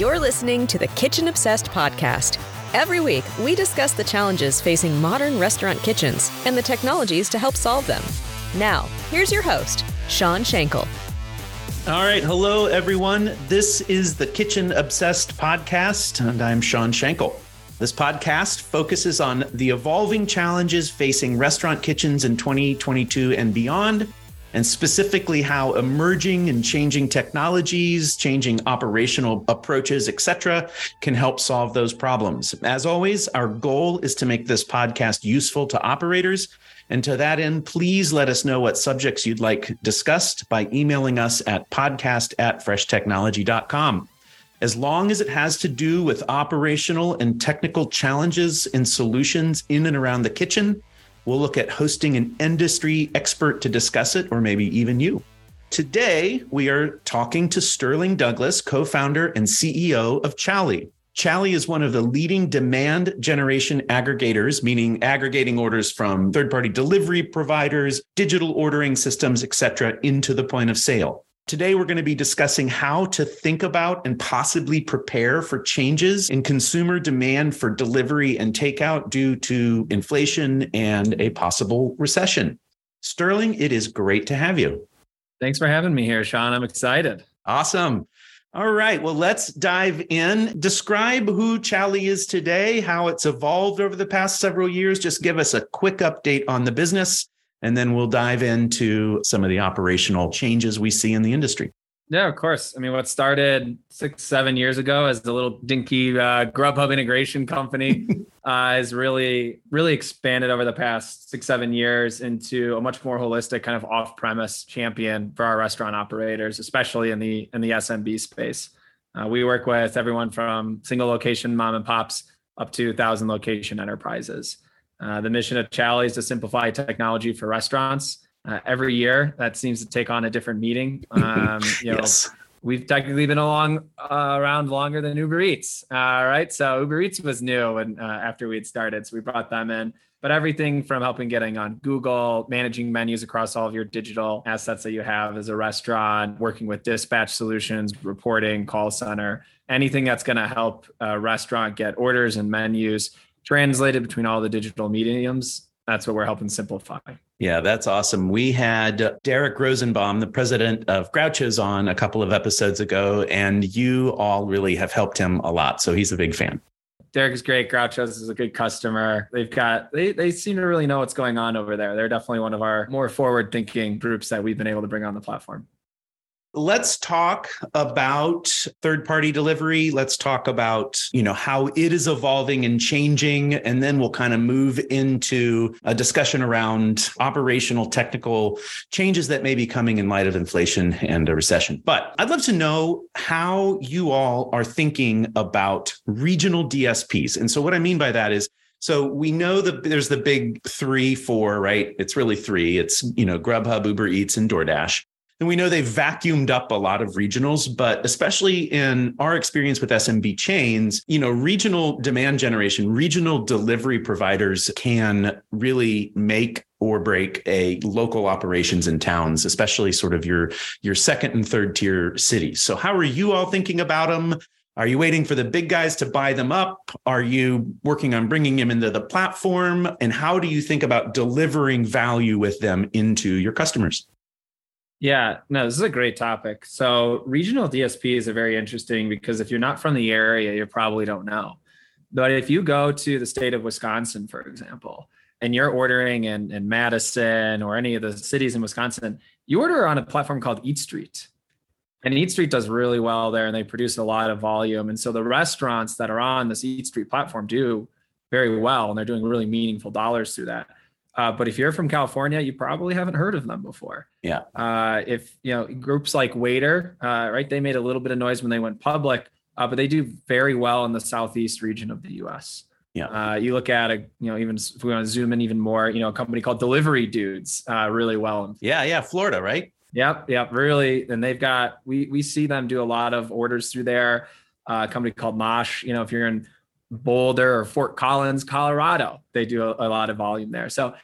You're listening to the Kitchen Obsessed podcast. Every week, we discuss the challenges facing modern restaurant kitchens and the technologies to help solve them. Now, here's your host, Sean Schenkel. All right. Hello, everyone. This is the Kitchen Obsessed podcast, and I'm Sean Schenkel. This podcast focuses on the evolving challenges facing restaurant kitchens in 2022 and beyond, and specifically how emerging and changing technologies, changing operational approaches, etc., can help solve those problems. As always, our goal is to make this podcast useful to operators. And to that end, please let us know what subjects you'd like discussed by emailing us at podcast at freshtechnology.com. As long as it has to do with operational and technical challenges and solutions in and around the kitchen, we'll look at hosting an industry expert to discuss it, or maybe even you. Today, we are talking to Sterling Douglass, co founder and CEO of Chowly. Chowly is one of the leading demand generation aggregators, meaning aggregating orders from third party delivery providers, digital ordering systems, etc., into the point of sale. Today, we're going to be discussing how to think about and possibly prepare for changes in consumer demand for delivery and takeout due to inflation and a possible recession. Sterling, it is great to have you. Thanks for having me here, Sean. I'm excited. Awesome. All right. Well, let's dive in. Describe who Chowly is today, how it's evolved over the past several years. Just give us a quick update on the business and then we'll dive into some of the operational changes we see in the industry. Yeah, of course. I mean, what started six, seven years ago as a little dinky uh, Grubhub integration company uh, has really, really expanded over the past six, seven years into a much more holistic kind of off-premise champion for our restaurant operators, especially in the in the SMB space. Uh, we work with everyone from single location mom and pops up to thousand location enterprises. Uh, the mission of Chowly is to simplify technology for restaurants. Uh, every year, that seems to take on a different meaning. Um, you know, yes. We've technically been along uh, around longer than Uber Eats, all right. So Uber Eats was new, and uh, after we had started, so we brought them in. But everything from helping getting on Google, managing menus across all of your digital assets that you have as a restaurant, working with dispatch solutions, reporting, call center, anything that's going to help a restaurant get orders and menus translated between all the digital mediums. That's what we're helping simplify. Yeah, that's awesome. We had Derek Rosenbaum, the president of Groucho's, on a couple of episodes ago, and you all really have helped him a lot. So he's a big fan. Derek is great. Groucho's is a good customer. They've got they they seem to really know what's going on over there. They're definitely one of our more forward thinking groups that we've been able to bring on the platform. Let's talk about third party delivery. Let's talk about, you know, how it is evolving and changing and then we'll kind of move into a discussion around operational technical changes that may be coming in light of inflation and a recession. But I'd love to know how you all are thinking about regional DSPs. And so what I mean by that is so we know that there's the big three, four, right? It's really three. It's, you know, Grubhub, Uber Eats, and DoorDash. And we know they've vacuumed up a lot of regionals, but especially in our experience with SMB chains, you know, regional demand generation, regional delivery providers can really make or break a local operations in towns, especially sort of your your second and third tier cities. So how are you all thinking about them? Are you waiting for the big guys to buy them up? Are you working on bringing them into the platform? And how do you think about delivering value with them into your customers? Yeah, no, this is a great topic. So, regional DSPs are very interesting because if you're not from the area, you probably don't know. But if you go to the state of Wisconsin, for example, and you're ordering in, in Madison or any of the cities in Wisconsin, you order on a platform called Eat Street. And Eat Street does really well there and they produce a lot of volume. And so the restaurants that are on this Eat Street platform do very well and they're doing really meaningful dollars through that. Uh, but if you're from California, you probably haven't heard of them before. Yeah. Uh, if you know groups like Waitr, uh, right? They made a little bit of noise when they went public, uh, but they do very well in the southeast region of the U.S. Yeah. Uh, you look at a, you know, even if we want to zoom in even more, you know, a company called Delivery Dudes, uh, really well. Yeah, yeah, Florida, right? Yep, yep, really. And they've got we we see them do a lot of orders through there. a company called Mosh, you know, if you're in Boulder or Fort Collins, Colorado. They do a, a, lot of volume there. So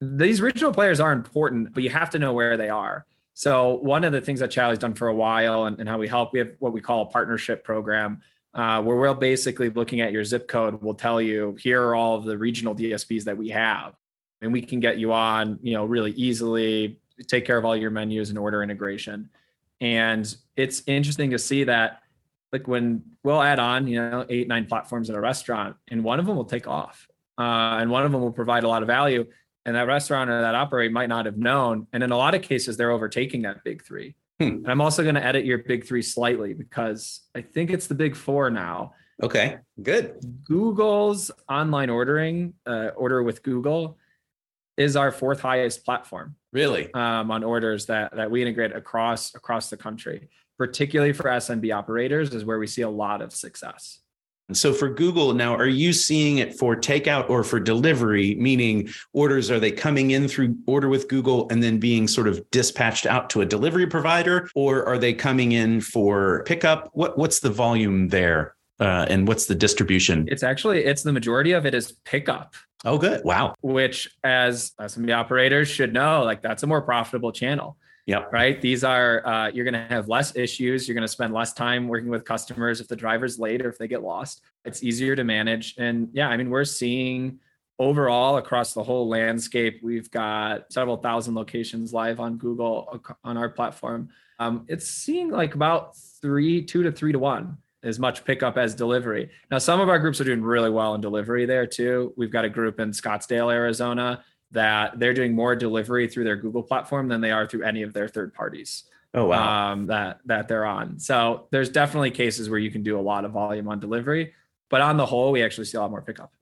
these regional players are important, but you have to know where they are. So one of the things that Chowly's done for a while and, and how we help, we have what we call a partnership program uh, where we're basically looking at your zip code. We'll tell you here are all of the regional DSPs that we have, and we can get you on, you know, really easily. Take care of all your menus and order integration. And it's interesting to see that, like when we'll add on, you know, eight nine platforms at a restaurant, and one of them will take off, uh, and one of them will provide a lot of value, and that restaurant or that operator might not have known. And in a lot of cases, they're overtaking that big three. Hmm. And I'm also going to edit your big three slightly because I think it's the big four now. Okay, good. Google's online ordering, uh, order with Google, is our fourth highest platform. Really? Um, on orders that that we integrate across across the country, particularly for SMB operators, is where we see a lot of success. So for Google now, are you seeing it for takeout or for delivery? Meaning orders, are they coming in through order with Google and then being sort of dispatched out to a delivery provider? Or are they coming in for pickup? What, what's the volume there? Uh, and what's the distribution? It's actually, it's the majority of it is pickup. Oh, good. Wow. Which as SMB operators should know, like that's a more profitable channel. Yeah. Right. These are, uh, you're going to have less issues. You're going to spend less time working with customers if the driver's late or if they get lost. It's easier to manage. And yeah, I mean, we're seeing overall across the whole landscape, we've got several thousand locations live on Google on our platform. Um, it's seeing like about three, two to three to one as much pickup as delivery. Now, some of our groups are doing really well in delivery there too. We've got a group in Scottsdale, Arizona that they're doing more delivery through their Google platform than they are through any of their third parties. Oh wow. Um, that that they're on. So there's definitely cases where you can do a lot of volume on delivery, but on the whole, we actually see a lot more pickup.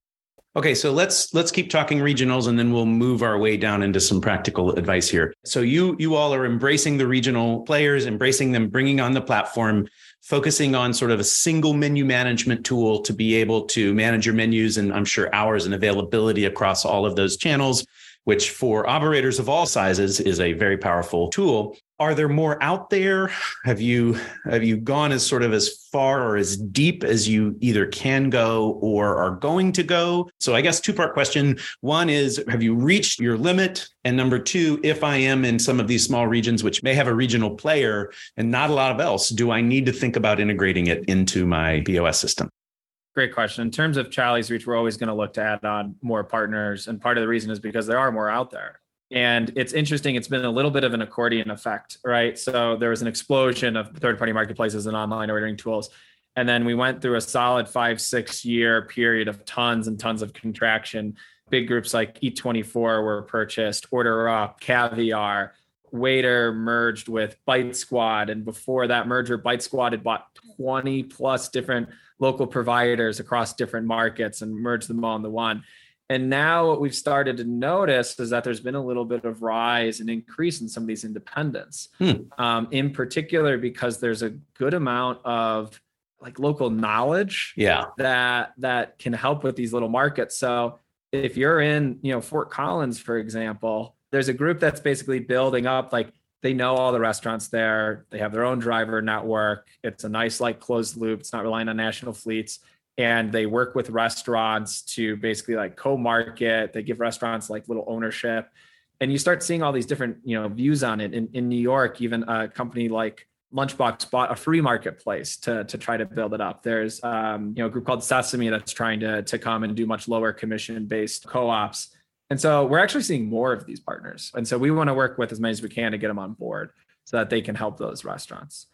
Okay, so let's let's keep talking regionals and then we'll move our way down into some practical advice here. So you you all are embracing the regional players, embracing them, bringing on the platform, focusing on sort of a single menu management tool to be able to manage your menus and I'm sure hours and availability across all of those channels which for operators of all sizes is a very powerful tool. Are there more out there? Have you have you gone as sort of as far or as deep as you either can go or are going to go? So I guess two part question. One is have you reached your limit? And number two, if I am in some of these small regions which may have a regional player and not a lot of else, do I need to think about integrating it into my POS system? Great question. In terms of Chowly's Reach, we're always going to look to add on more partners. And part of the reason is because there are more out there. And it's interesting, it's been a little bit of an accordion effect, right? So there was an explosion of third party marketplaces and online ordering tools. And then we went through a solid five, six year period of tons and tons of contraction. Big groups like Eat24 were purchased, Order Up, Caviar, Waitr merged with Bite Squad. And before that merger, Bite Squad had bought 20 plus different local providers across different markets and merged them all into one. And now what we've started to notice is that there's been a little bit of rise and increase in some of these independents, hmm. um, in particular because there's a good amount of like local knowledge, yeah, that that can help with these little markets. So if you're in, you know, Fort Collins, for example, there's a group that's basically building up like they know all the restaurants there. They have their own driver network. It's a nice, like closed loop. It's not relying on national fleets. And they work with restaurants to basically like co-market. They give restaurants like little ownership. And you start seeing all these different, you know, views on it. In, in New York, even a company like Lunchbox bought a free marketplace to, to try to build it up. There's um, you know, a group called Sesame that's trying to, to come and do much lower commission based co-ops and so we're actually seeing more of these partners. And so we want to work with as many as we can to get them on board so that they can help those restaurants.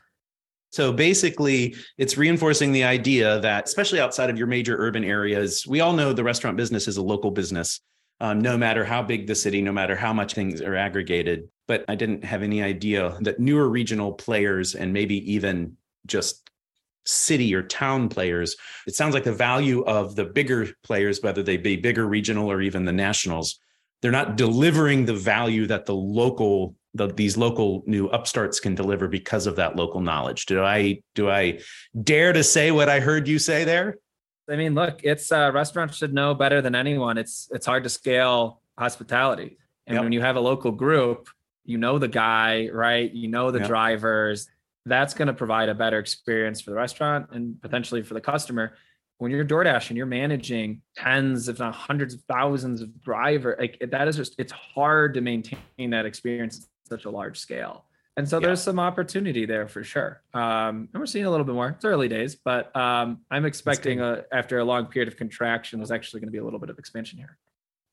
So basically, it's reinforcing the idea that, especially outside of your major urban areas, we all know the restaurant business is a local business, um, no matter how big the city, no matter how much things are aggregated. But I didn't have any idea that newer regional players and maybe even just city or town players. It sounds like the value of the bigger players, whether they be bigger regional or even the nationals, they're not delivering the value that the local the, these local new upstarts can deliver because of that local knowledge. Do I do I dare to say what I heard you say there? I mean, look, it's uh, restaurants should know better than anyone. It's it's hard to scale hospitality, and yep. when you have a local group, you know the guy, right? You know the yep. drivers that's going to provide a better experience for the restaurant and potentially for the customer. When you're DoorDash and you're managing tens, if not hundreds of thousands of driver, like that is just it's hard to maintain that experience at such a large scale. And so yeah. there's some opportunity there for sure. Um, and we're seeing a little bit more. It's early days, but um, I'm expecting a, after a long period of contraction, there's actually going to be a little bit of expansion here.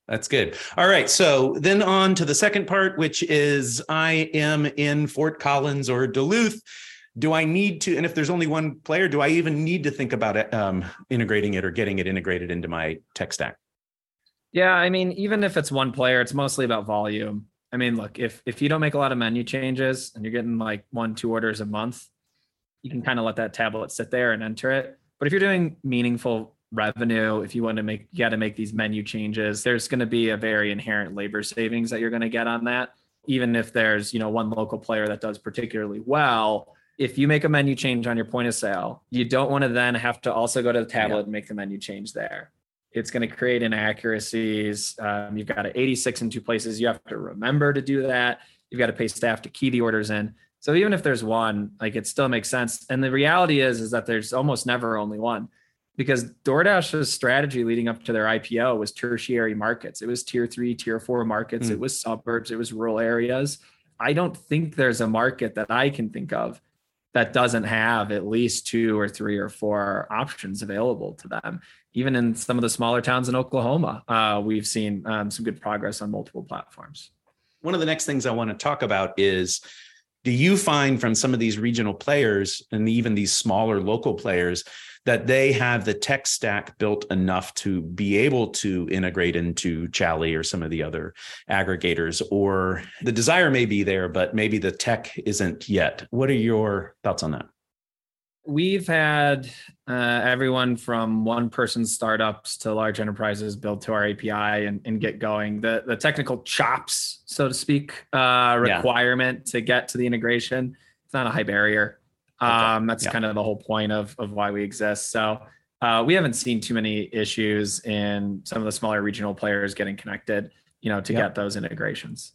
That's good. All right. So then on to the second part, which is I am in Fort Collins or Duluth. Do I need to, and if there's only one player, do I even need to think about it, um, integrating it or getting it integrated into my tech stack? Yeah. I mean, even if it's one player, it's mostly about volume. I mean, look, if if you don't make a lot of menu changes and you're getting like one, two orders a month, you can kind of let that tablet sit there and enter it. But if you're doing meaningful revenue if you want to make you got to make these menu changes there's going to be a very inherent labor savings that you're going to get on that. Even if there's you know one local player that does particularly well if you make a menu change on your point of sale you don't want to then have to also go to the tablet yeah. and make the menu change there. It's going to create inaccuracies um, you've got an 86 in two places you have to remember to do that. You've got to pay staff to key the orders in. So even if there's one like it still makes sense. And the reality is is that there's almost never only one because DoorDash's strategy leading up to their IPO was tertiary markets. It was tier three, tier four markets. Mm. It was suburbs. It was rural areas. I don't think there's a market that I can think of that doesn't have at least two or three or four options available to them. Even in some of the smaller towns in Oklahoma, uh, we've seen um, some good progress on multiple platforms. One of the next things I want to talk about is do you find from some of these regional players and even these smaller local players that they have the tech stack built enough to be able to integrate into Chowly or some of the other aggregators, or the desire may be there, but maybe the tech isn't yet. What are your thoughts on that? We've had uh, everyone from one person startups to large enterprises build to our API and, and get going. The the technical chops, so to speak, uh, requirement yeah. to get to the integration. It's not a high barrier. Um, that's yeah. kind of the whole point of of why we exist. So uh, we haven't seen too many issues in some of the smaller regional players getting connected, you know, to get those integrations.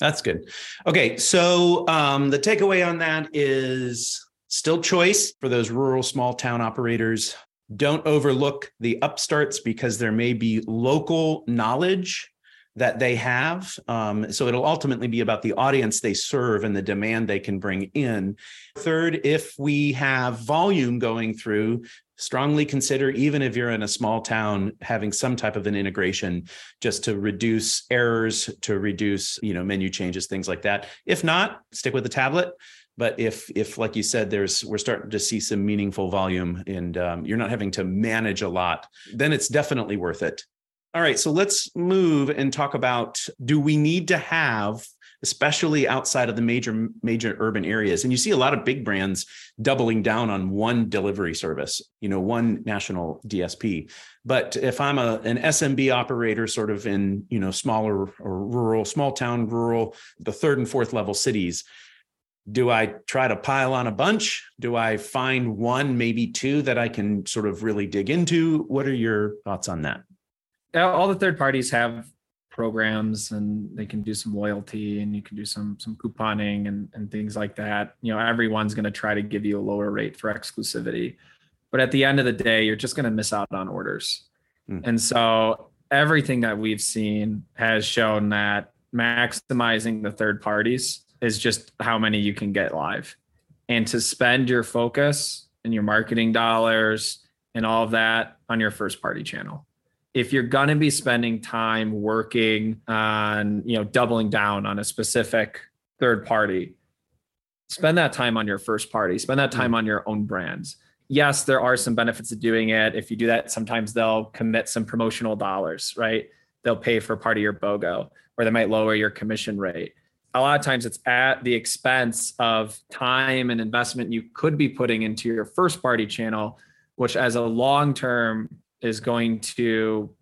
That's good. Okay, so um, the takeaway on that is still choice for those rural small town operators. Don't overlook the upstarts because there may be local knowledge that they have. Um, so it'll ultimately be about the audience they serve and the demand they can bring in. Third, if we have volume going through, strongly consider, even if you're in a small town, having some type of an integration just to reduce errors, to reduce, you know, menu changes, things like that. If not, stick with the tablet but if if like you said there's we're starting to see some meaningful volume and um, you're not having to manage a lot then it's definitely worth it all right, so let's move and talk about do we need to have especially outside of the major major urban areas? And you see a lot of big brands doubling down on one delivery service you know one national dsp but if i'm a an smb operator sort of in you know smaller or rural small town rural the third and fourth level cities do i try to pile on a bunch? Do i find one maybe two that i can sort of really dig into? What are your thoughts on that all the third parties have programs and they can do some loyalty and you can do some some couponing and, and things like that. You know everyone's going to try to give you a lower rate for exclusivity. But at the end of the day you're just going to miss out on orders. Mm. and so everything that we've seen has shown that maximizing the third parties is just how many you can get live. And to spend your focus and your marketing dollars and all of that on your first party channel if you're going to be spending time working on you know doubling down on a specific third party spend that time on your first party spend that time mm. on your own brands. Yes there are some benefits of doing it. If you do that sometimes they'll commit some promotional dollars right? They'll pay for part of your bogo or they might lower your commission rate. A lot of times it's at the expense of time and investment you could be putting into your first party channel which as a long term is going to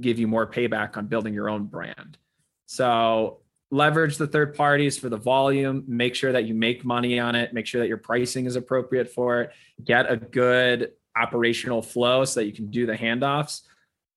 give you more payback on building your own brand. So leverage the third parties for the volume, make sure that you make money on it, make sure that your pricing is appropriate for it, get a good operational flow so that you can do the handoffs.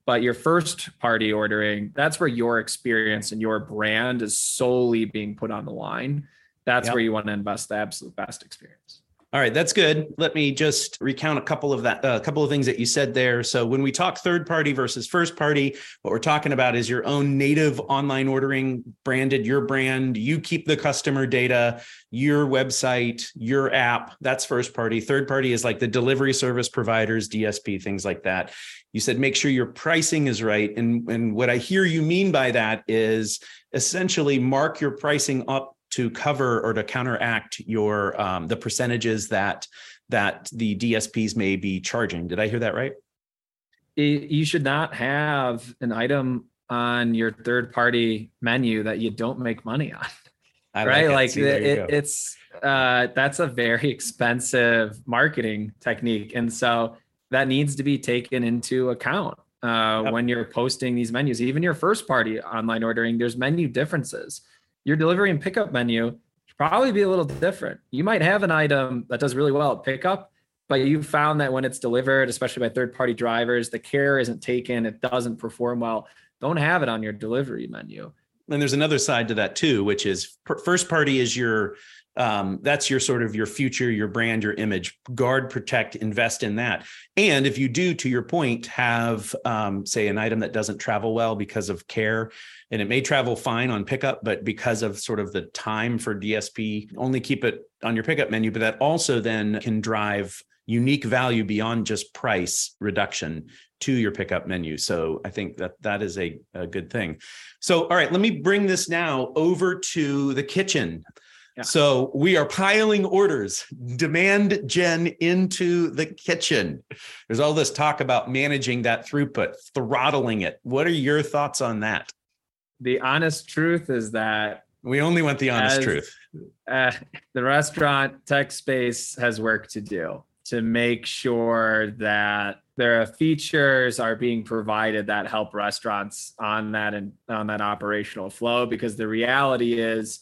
But your first party ordering, that's where your experience and your brand is solely being put on the line. That's yep. where you want to invest the absolute best experience. All right, that's good. Let me just recount a couple of that, a uh, couple of things that you said there. So when we talk third party versus first party, what we're talking about is your own native online ordering, branded your brand. You keep the customer data, your website, your app. That's first party. Third party is like the delivery service providers, DSP, things like that. You said make sure your pricing is right, and and what I hear you mean by that is essentially mark your pricing up to cover or to counteract your um, the percentages that that the DSPs may be charging. Did I hear that right? You should not have an item on your third party menu that you don't make money on. I right? Like, like it, it, it's uh, that's a very expensive marketing technique, and so that needs to be taken into account uh, yep. when you're posting these menus. Even your first party online ordering, there's menu differences your delivery and pickup menu should probably be a little different. You might have an item that does really well at pickup, but you found that when it's delivered, especially by third party drivers, the care isn't taken, it doesn't perform well. Don't have it on your delivery menu. And there's another side to that too, which is first party is your um, that's your sort of your future, your brand, your image. Guard, protect, invest in that. And if you do, to your point, have um, say an item that doesn't travel well because of care, and it may travel fine on pickup, but because of sort of the time for DSP, only keep it on your pickup menu. But that also then can drive unique value beyond just price reduction to your pickup menu. So I think that that is a, a good thing. So, all right, let me bring this now over to the kitchen. Yeah. So we are piling orders, demand gen into the kitchen. There's all this talk about managing that throughput, throttling it. What are your thoughts on that? The honest truth is that we only want the honest as, truth. Uh, the restaurant tech space has work to do to make sure that there are features are being provided that help restaurants on that and on that operational flow because the reality is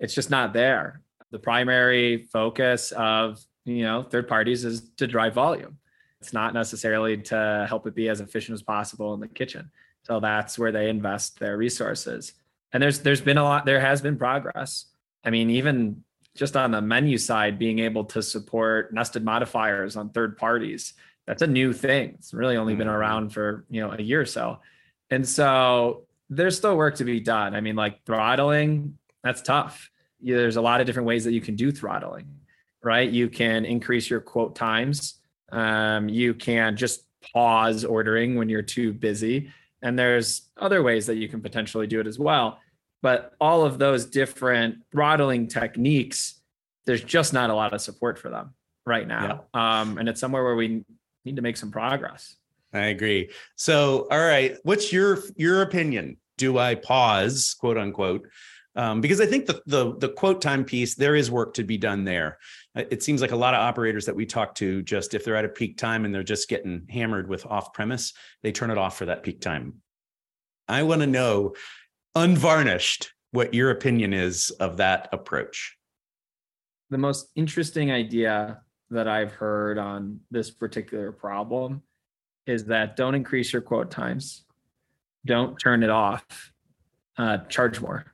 it's just not there. The primary focus of you know third parties is to drive volume. It's not necessarily to help it be as efficient as possible in the kitchen. So that's where they invest their resources. And there's there's been a lot. There has been progress. I mean, even just on the menu side, being able to support nested modifiers on third parties, that's a new thing. It's really only been mm-hmm. around for you know a year or so. And so there's still work to be done. I mean, like throttling, that's tough. There's a lot of different ways that you can do throttling, right? You can increase your quote times. Um, you can just pause ordering when you're too busy. And there's other ways that you can potentially do it as well. But all of those different throttling techniques, there's just not a lot of support for them right now. Yeah. Um, and it's somewhere where we need to make some progress. I agree. So, all right, what's your your opinion? Do I pause, quote unquote, um, because I think the, the the quote time piece there is work to be done there. It seems like a lot of operators that we talk to just if they're at a peak time and they're just getting hammered with off premise, they turn it off for that peak time. I want to know, unvarnished, what your opinion is of that approach. The most interesting idea that I've heard on this particular problem is that don't increase your quote times, don't turn it off, uh, charge more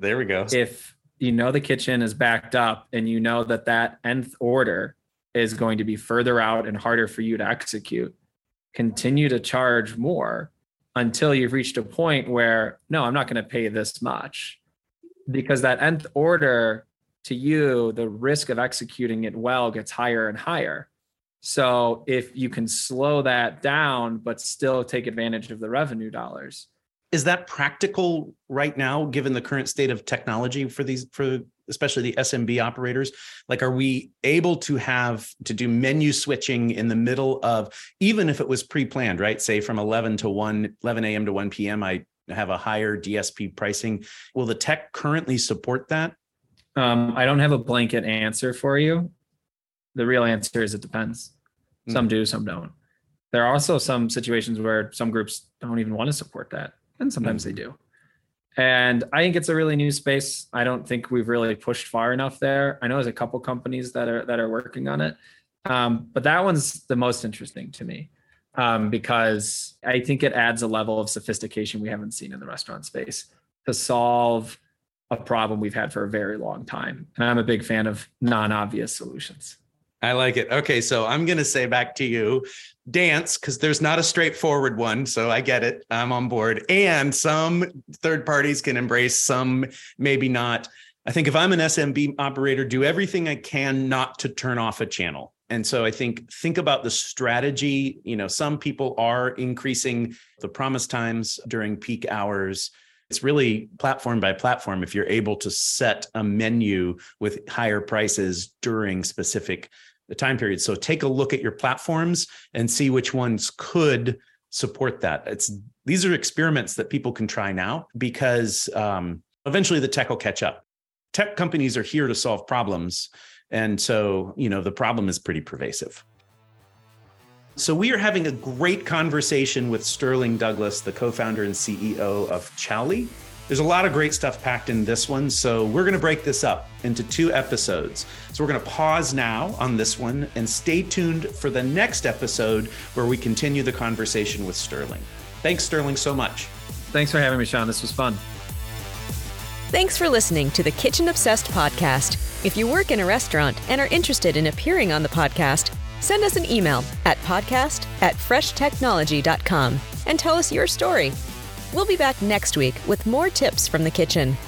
there we go. If you know the kitchen is backed up and you know that that nth order is going to be further out and harder for you to execute, continue to charge more until you've reached a point where, no, I'm not going to pay this much. Because that nth order to you, the risk of executing it well gets higher and higher. So if you can slow that down, but still take advantage of the revenue dollars, is that practical right now given the current state of technology for these for especially the smb operators? Like are we able to have to do menu switching in the middle of even if it was pre-planned right? Say from 11 to 1 11 a.m to 1 p.m i have a higher dsp pricing. Will the tech currently support that? Um, i don't have a blanket answer for you. The real answer is it depends. Some mm do some don't. There are also some situations where some groups don't even want to support that and sometimes mm-hmm. they do. And I think it's a really new space. I don't think we've really pushed far enough there. I know there's a couple companies that are that are working on it, um, but that one's the most interesting to me um, because I think it adds a level of sophistication we haven't seen in the restaurant space to solve a problem we've had for a very long time. And I'm a big fan of non obvious solutions. I like it. Okay, so I'm going to say back to you dance because there's not a straightforward one. So I get it. I'm on board. And some third parties can embrace, some maybe not. I think if I'm an SMB operator, do everything I can not to turn off a channel. And so I think think about the strategy. You know, some people are increasing the promise times during peak hours. It's really platform by platform if you're able to set a menu with higher prices during specific time period. So take a look at your platforms and see which ones could support that. It's these are experiments that people can try now because um, eventually the tech will catch up. Tech companies are here to solve problems. And so, you know, the problem is pretty pervasive. So, we are having a great conversation with Sterling Douglass, the co founder and CEO of Chowly. There's a lot of great stuff packed in this one. So, we're going to break this up into two episodes. So, we're going to pause now on this one and stay tuned for the next episode where we continue the conversation with Sterling. Thanks, Sterling, so much. Thanks for having me, Sean. This was fun. Thanks for listening to the Kitchen Obsessed podcast. If you work in a restaurant and are interested in appearing on the podcast, Send us an email at podcast at freshtechnology.com and tell us your story. We'll be back next week with more tips from the kitchen.